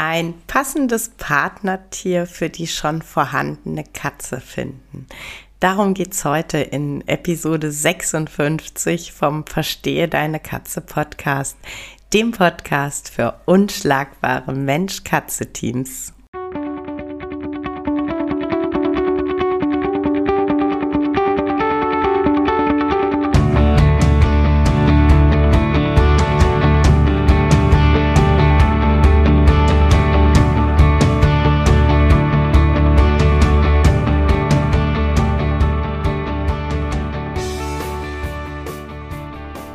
ein passendes Partnertier für die schon vorhandene Katze finden. Darum geht's heute in Episode 56 vom Verstehe deine Katze Podcast, dem Podcast für unschlagbare Mensch-Katze-Teams.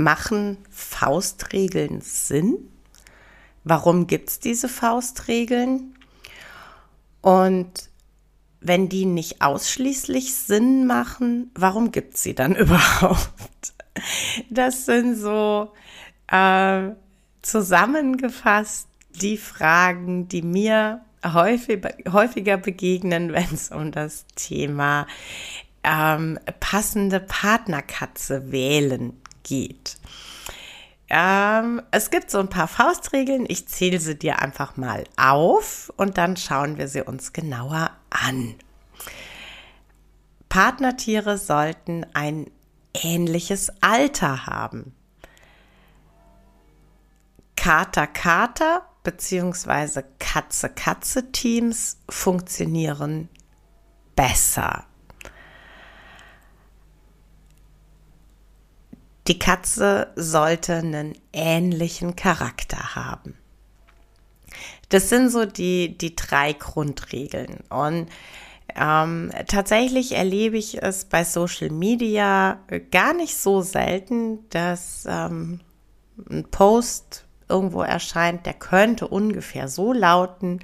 Machen Faustregeln Sinn? Warum gibt es diese Faustregeln? Und wenn die nicht ausschließlich Sinn machen, warum gibt es sie dann überhaupt? Das sind so äh, zusammengefasst die Fragen, die mir häufig, häufiger begegnen, wenn es um das Thema ähm, passende Partnerkatze wählen geht. Ähm, es gibt so ein paar Faustregeln. Ich zähle sie dir einfach mal auf und dann schauen wir sie uns genauer an. Partnertiere sollten ein ähnliches Alter haben. Kater-Kater bzw. Katze-Katze-Teams funktionieren besser. Die Katze sollte einen ähnlichen Charakter haben. Das sind so die, die drei Grundregeln. Und ähm, tatsächlich erlebe ich es bei Social Media gar nicht so selten, dass ähm, ein Post irgendwo erscheint, der könnte ungefähr so lauten,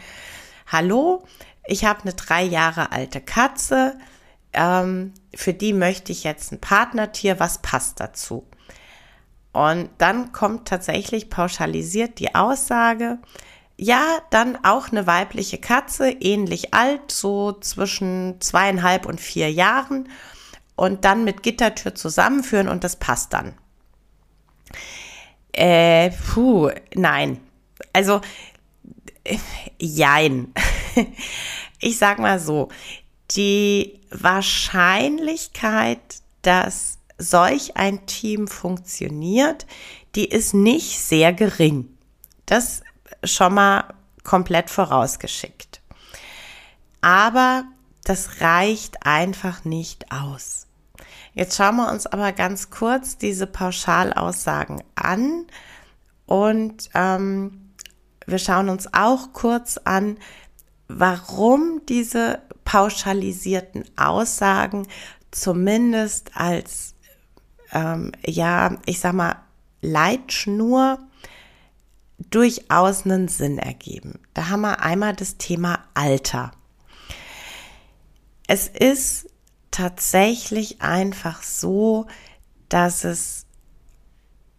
Hallo, ich habe eine drei Jahre alte Katze, ähm, für die möchte ich jetzt ein Partnertier, was passt dazu? Und dann kommt tatsächlich pauschalisiert die Aussage, ja, dann auch eine weibliche Katze, ähnlich alt, so zwischen zweieinhalb und vier Jahren und dann mit Gittertür zusammenführen und das passt dann. Äh, puh, nein. Also, äh, jein. Ich sag mal so, die Wahrscheinlichkeit, dass solch ein Team funktioniert, die ist nicht sehr gering. Das schon mal komplett vorausgeschickt. Aber das reicht einfach nicht aus. Jetzt schauen wir uns aber ganz kurz diese Pauschalaussagen an und ähm, wir schauen uns auch kurz an, warum diese pauschalisierten Aussagen zumindest als ähm, ja, ich sag mal, Leitschnur durchaus einen Sinn ergeben. Da haben wir einmal das Thema Alter. Es ist tatsächlich einfach so, dass es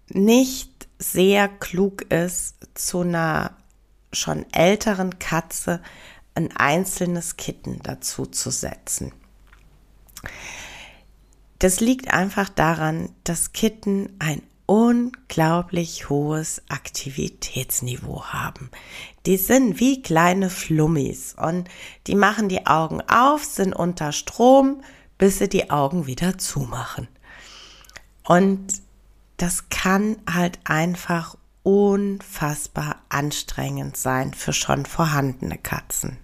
nicht sehr klug ist, zu einer schon älteren Katze ein einzelnes Kitten dazu zu setzen. Das liegt einfach daran, dass Kitten ein unglaublich hohes Aktivitätsniveau haben. Die sind wie kleine Flummis und die machen die Augen auf, sind unter Strom, bis sie die Augen wieder zumachen. Und das kann halt einfach unfassbar anstrengend sein für schon vorhandene Katzen.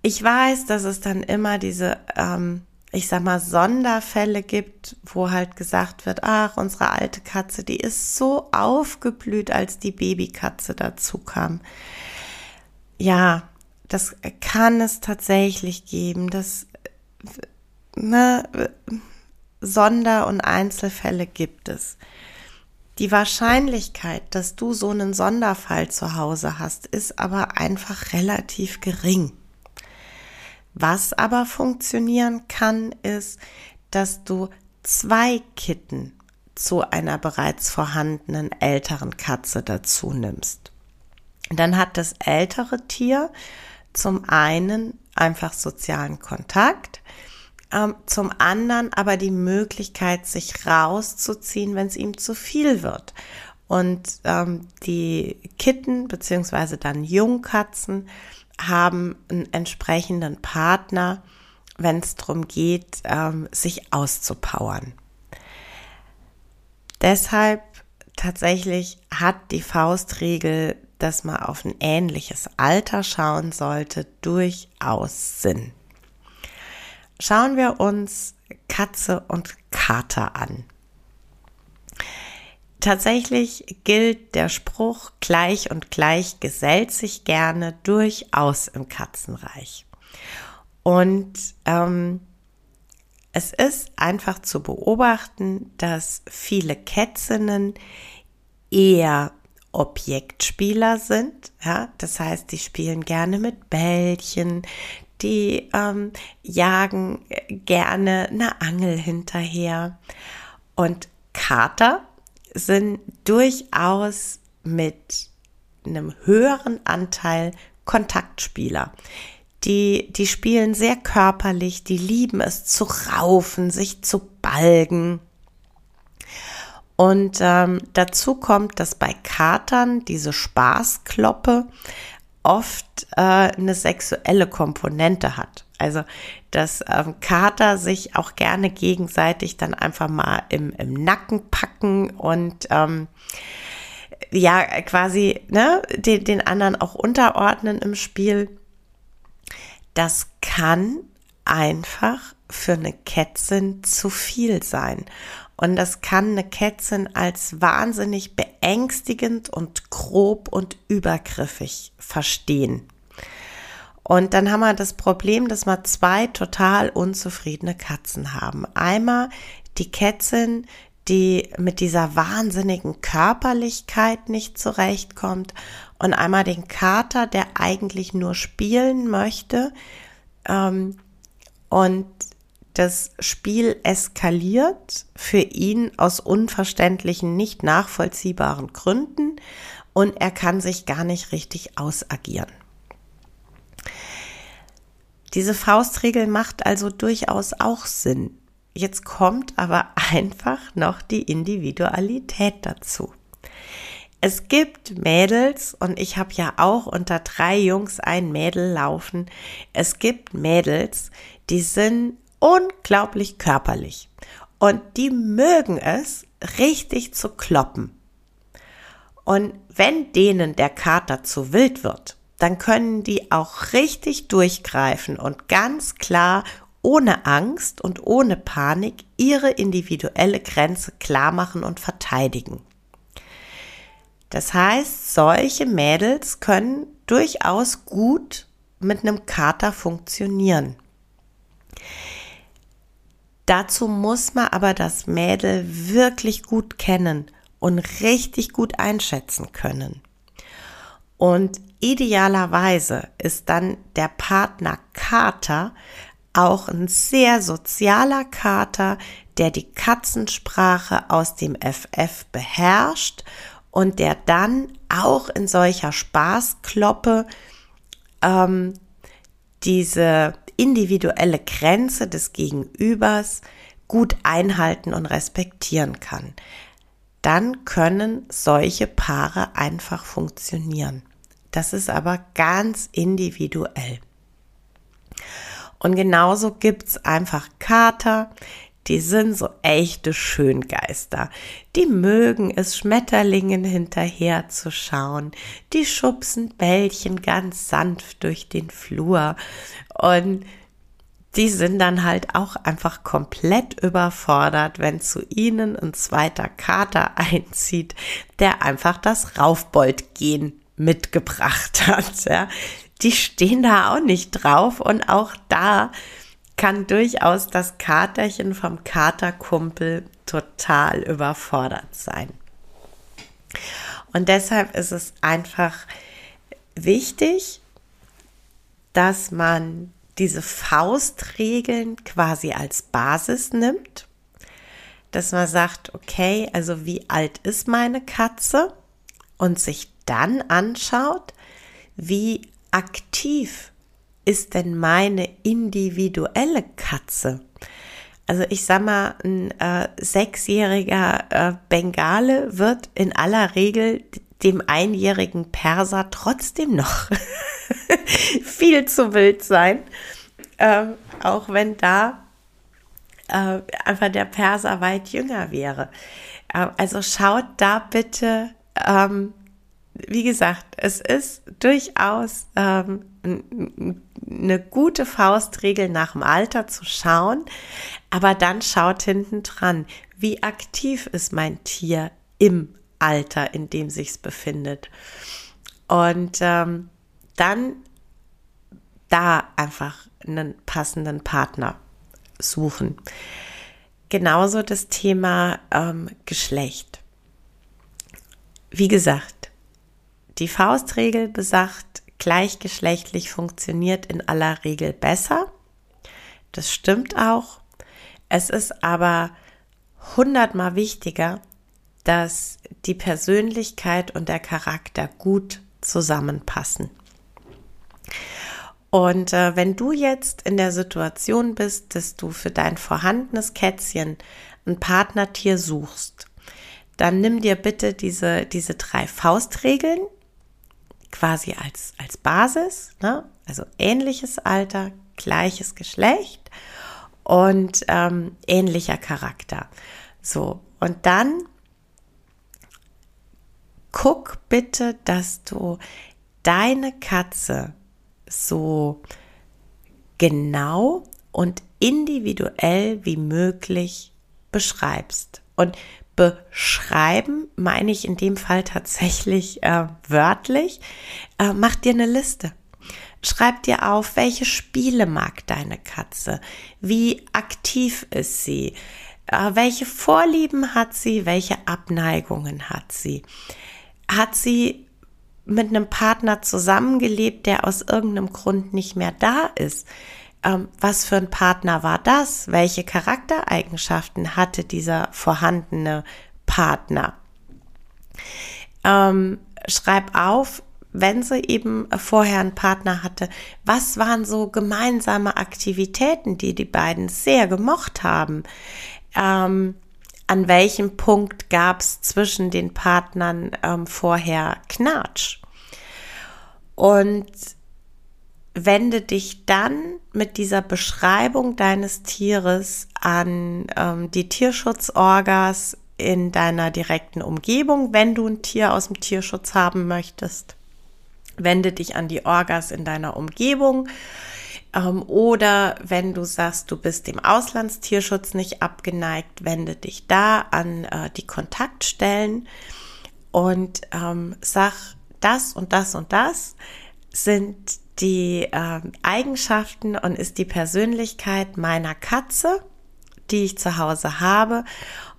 Ich weiß, dass es dann immer diese ähm, ich sag mal, Sonderfälle gibt, wo halt gesagt wird, ach, unsere alte Katze, die ist so aufgeblüht, als die Babykatze dazu kam. Ja, das kann es tatsächlich geben. Das, ne, Sonder- und Einzelfälle gibt es. Die Wahrscheinlichkeit, dass du so einen Sonderfall zu Hause hast, ist aber einfach relativ gering. Was aber funktionieren kann, ist, dass du zwei Kitten zu einer bereits vorhandenen älteren Katze dazu nimmst. Dann hat das ältere Tier zum einen einfach sozialen Kontakt, ähm, zum anderen aber die Möglichkeit, sich rauszuziehen, wenn es ihm zu viel wird. Und ähm, die Kitten beziehungsweise dann Jungkatzen haben einen entsprechenden Partner, wenn es darum geht, ähm, sich auszupowern. Deshalb tatsächlich hat die Faustregel, dass man auf ein ähnliches Alter schauen sollte, durchaus Sinn. Schauen wir uns Katze und Kater an. Tatsächlich gilt der Spruch gleich und gleich gesellt sich gerne durchaus im Katzenreich. Und ähm, es ist einfach zu beobachten, dass viele Kätzinnen eher Objektspieler sind. Ja, das heißt, die spielen gerne mit Bällchen, die ähm, jagen gerne eine Angel hinterher. Und Kater sind durchaus mit einem höheren Anteil Kontaktspieler. Die, die spielen sehr körperlich, die lieben es zu raufen, sich zu balgen. Und ähm, dazu kommt, dass bei Katern diese Spaßkloppe oft äh, eine sexuelle Komponente hat. Also, dass ähm, Kater sich auch gerne gegenseitig dann einfach mal im, im Nacken packen und ähm, ja, quasi ne, den, den anderen auch unterordnen im Spiel das kann einfach für eine Kätzin zu viel sein. Und das kann eine Kätzin als wahnsinnig beängstigend und grob und übergriffig verstehen. Und dann haben wir das Problem, dass wir zwei total unzufriedene Katzen haben. Einmal die Kätzin, die mit dieser wahnsinnigen Körperlichkeit nicht zurechtkommt und einmal den Kater, der eigentlich nur spielen möchte ähm, und das Spiel eskaliert für ihn aus unverständlichen, nicht nachvollziehbaren Gründen und er kann sich gar nicht richtig ausagieren. Diese Faustregel macht also durchaus auch Sinn. Jetzt kommt aber einfach noch die Individualität dazu. Es gibt Mädels, und ich habe ja auch unter drei Jungs ein Mädel laufen. Es gibt Mädels, die sind unglaublich körperlich. Und die mögen es, richtig zu kloppen. Und wenn denen der Kater zu wild wird, dann können die auch richtig durchgreifen und ganz klar ohne Angst und ohne Panik ihre individuelle Grenze klar machen und verteidigen. Das heißt, solche Mädels können durchaus gut mit einem Kater funktionieren. Dazu muss man aber das Mädel wirklich gut kennen und richtig gut einschätzen können. Und idealerweise ist dann der Partner Kater auch ein sehr sozialer Kater, der die Katzensprache aus dem FF beherrscht und der dann auch in solcher Spaßkloppe ähm, diese individuelle Grenze des Gegenübers gut einhalten und respektieren kann. Dann können solche Paare einfach funktionieren. Das ist aber ganz individuell. Und genauso gibt's einfach Kater, die sind so echte Schöngeister. Die mögen es, Schmetterlingen hinterher zu schauen. Die schubsen Bällchen ganz sanft durch den Flur. Und die sind dann halt auch einfach komplett überfordert, wenn zu ihnen ein zweiter Kater einzieht, der einfach das Raufbold-Gen mitgebracht hat. Ja die stehen da auch nicht drauf und auch da kann durchaus das Katerchen vom Katerkumpel total überfordert sein. Und deshalb ist es einfach wichtig, dass man diese Faustregeln quasi als Basis nimmt, dass man sagt, okay, also wie alt ist meine Katze und sich dann anschaut, wie aktiv ist denn meine individuelle Katze? Also ich sag mal, ein äh, sechsjähriger äh, Bengale wird in aller Regel dem einjährigen Perser trotzdem noch viel zu wild sein, äh, auch wenn da äh, einfach der Perser weit jünger wäre. Äh, also schaut da bitte, ähm, wie gesagt, es ist durchaus ähm, eine gute Faustregel nach dem Alter zu schauen, aber dann schaut hinten dran, wie aktiv ist mein Tier im Alter, in dem sich's befindet. Und ähm, dann da einfach einen passenden Partner suchen. Genauso das Thema ähm, Geschlecht. Wie gesagt, die Faustregel besagt, gleichgeschlechtlich funktioniert in aller Regel besser. Das stimmt auch. Es ist aber hundertmal wichtiger, dass die Persönlichkeit und der Charakter gut zusammenpassen. Und äh, wenn du jetzt in der Situation bist, dass du für dein vorhandenes Kätzchen ein Partnertier suchst, dann nimm dir bitte diese, diese drei Faustregeln quasi als, als Basis, ne? also ähnliches Alter, gleiches Geschlecht und ähm, ähnlicher Charakter. So, und dann guck bitte, dass du deine Katze so genau und individuell wie möglich beschreibst. Und beschreiben meine ich in dem Fall tatsächlich äh, wörtlich. Äh, mach dir eine Liste. Schreib dir auf, welche Spiele mag deine Katze, wie aktiv ist sie, äh, welche Vorlieben hat sie, welche Abneigungen hat sie. Hat sie mit einem Partner zusammengelebt, der aus irgendeinem Grund nicht mehr da ist. Ähm, was für ein Partner war das? Welche Charaktereigenschaften hatte dieser vorhandene Partner? Ähm, schreib auf, wenn sie eben vorher einen Partner hatte, was waren so gemeinsame Aktivitäten, die die beiden sehr gemocht haben? Ähm, an welchem Punkt gab es zwischen den Partnern ähm, vorher Knatsch. Und wende dich dann mit dieser Beschreibung deines Tieres an ähm, die Tierschutzorgas in deiner direkten Umgebung, wenn du ein Tier aus dem Tierschutz haben möchtest. Wende dich an die Orgas in deiner Umgebung ähm, oder wenn du sagst, du bist dem Auslandstierschutz nicht abgeneigt, wende dich da an äh, die Kontaktstellen und ähm, sag, das und das und das sind die äh, Eigenschaften und ist die Persönlichkeit meiner Katze, die ich zu Hause habe.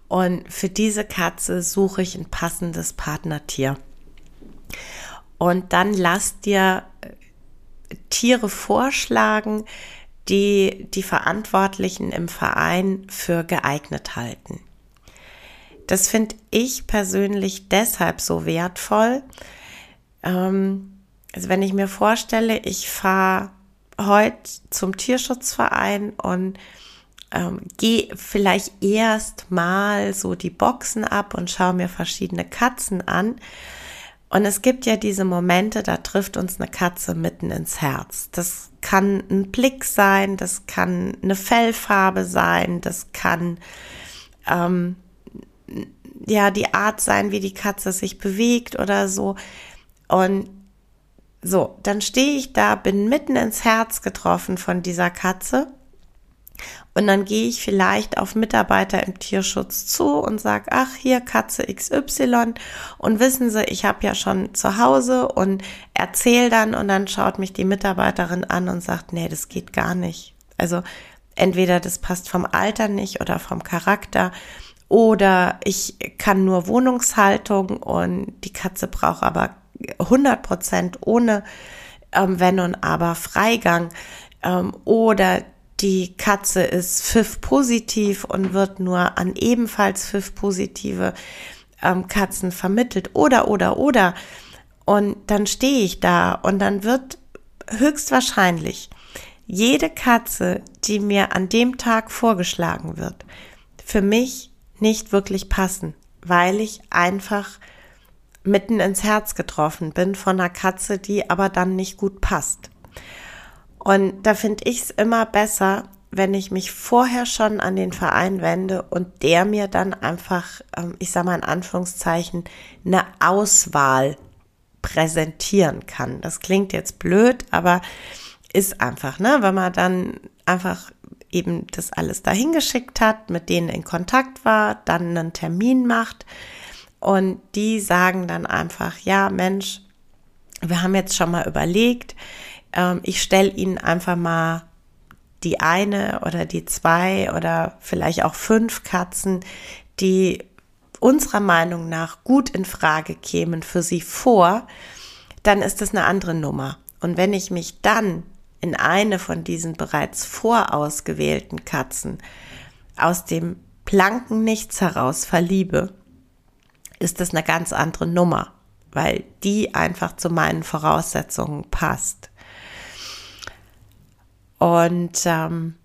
Und für diese Katze suche ich ein passendes Partnertier. Und dann lass dir Tiere vorschlagen, die die Verantwortlichen im Verein für geeignet halten. Das finde ich persönlich deshalb so wertvoll. Ähm, also wenn ich mir vorstelle, ich fahre heute zum Tierschutzverein und ähm, gehe vielleicht erst mal so die Boxen ab und schaue mir verschiedene Katzen an, und es gibt ja diese Momente, da trifft uns eine Katze mitten ins Herz. Das kann ein Blick sein, das kann eine Fellfarbe sein, das kann ähm, ja die Art sein, wie die Katze sich bewegt oder so. Und so, dann stehe ich da, bin mitten ins Herz getroffen von dieser Katze und dann gehe ich vielleicht auf Mitarbeiter im Tierschutz zu und sage, ach, hier Katze XY. Und wissen Sie, ich habe ja schon zu Hause und erzähle dann und dann schaut mich die Mitarbeiterin an und sagt, nee, das geht gar nicht. Also entweder das passt vom Alter nicht oder vom Charakter oder ich kann nur Wohnungshaltung und die Katze braucht aber 100 Prozent ohne ähm, Wenn und Aber Freigang. Ähm, oder die Katze ist FIF positiv und wird nur an ebenfalls FIF positive ähm, Katzen vermittelt. Oder oder oder. Und dann stehe ich da und dann wird höchstwahrscheinlich jede Katze, die mir an dem Tag vorgeschlagen wird, für mich nicht wirklich passen, weil ich einfach mitten ins Herz getroffen bin von einer Katze, die aber dann nicht gut passt. Und da finde ich es immer besser, wenn ich mich vorher schon an den Verein wende und der mir dann einfach, ähm, ich sage mal in Anführungszeichen, eine Auswahl präsentieren kann. Das klingt jetzt blöd, aber ist einfach, ne? Wenn man dann einfach eben das alles dahin geschickt hat, mit denen in Kontakt war, dann einen Termin macht und die sagen dann einfach, ja Mensch, wir haben jetzt schon mal überlegt, ähm, ich stelle Ihnen einfach mal die eine oder die zwei oder vielleicht auch fünf Katzen, die unserer Meinung nach gut in Frage kämen für Sie vor, dann ist das eine andere Nummer. Und wenn ich mich dann in eine von diesen bereits vorausgewählten Katzen aus dem blanken Nichts heraus verliebe, ist das eine ganz andere Nummer, weil die einfach zu meinen Voraussetzungen passt. Und ähm,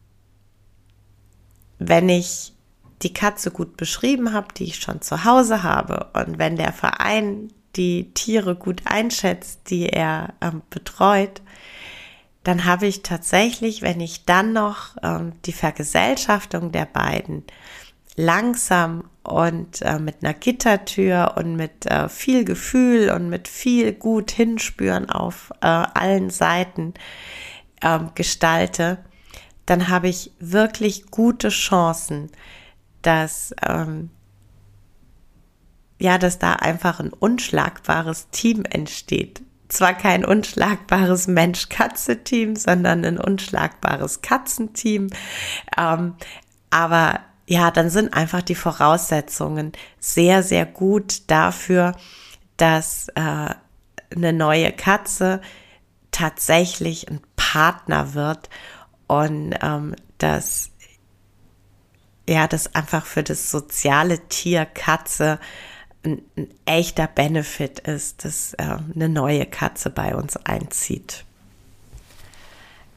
wenn ich die Katze gut beschrieben habe, die ich schon zu Hause habe, und wenn der Verein die Tiere gut einschätzt, die er ähm, betreut, dann habe ich tatsächlich, wenn ich dann noch ähm, die Vergesellschaftung der beiden langsam und äh, mit einer Gittertür und mit äh, viel Gefühl und mit viel gut hinspüren auf äh, allen Seiten ähm, gestalte, dann habe ich wirklich gute Chancen, dass ähm, ja, dass da einfach ein unschlagbares Team entsteht zwar kein unschlagbares Mensch-Katze-Team, sondern ein unschlagbares Katzenteam. Ähm, aber ja, dann sind einfach die Voraussetzungen sehr, sehr gut dafür, dass äh, eine neue Katze tatsächlich ein Partner wird und ähm, dass ja, das einfach für das soziale Tier Katze ein, ein echter Benefit ist, dass äh, eine neue Katze bei uns einzieht.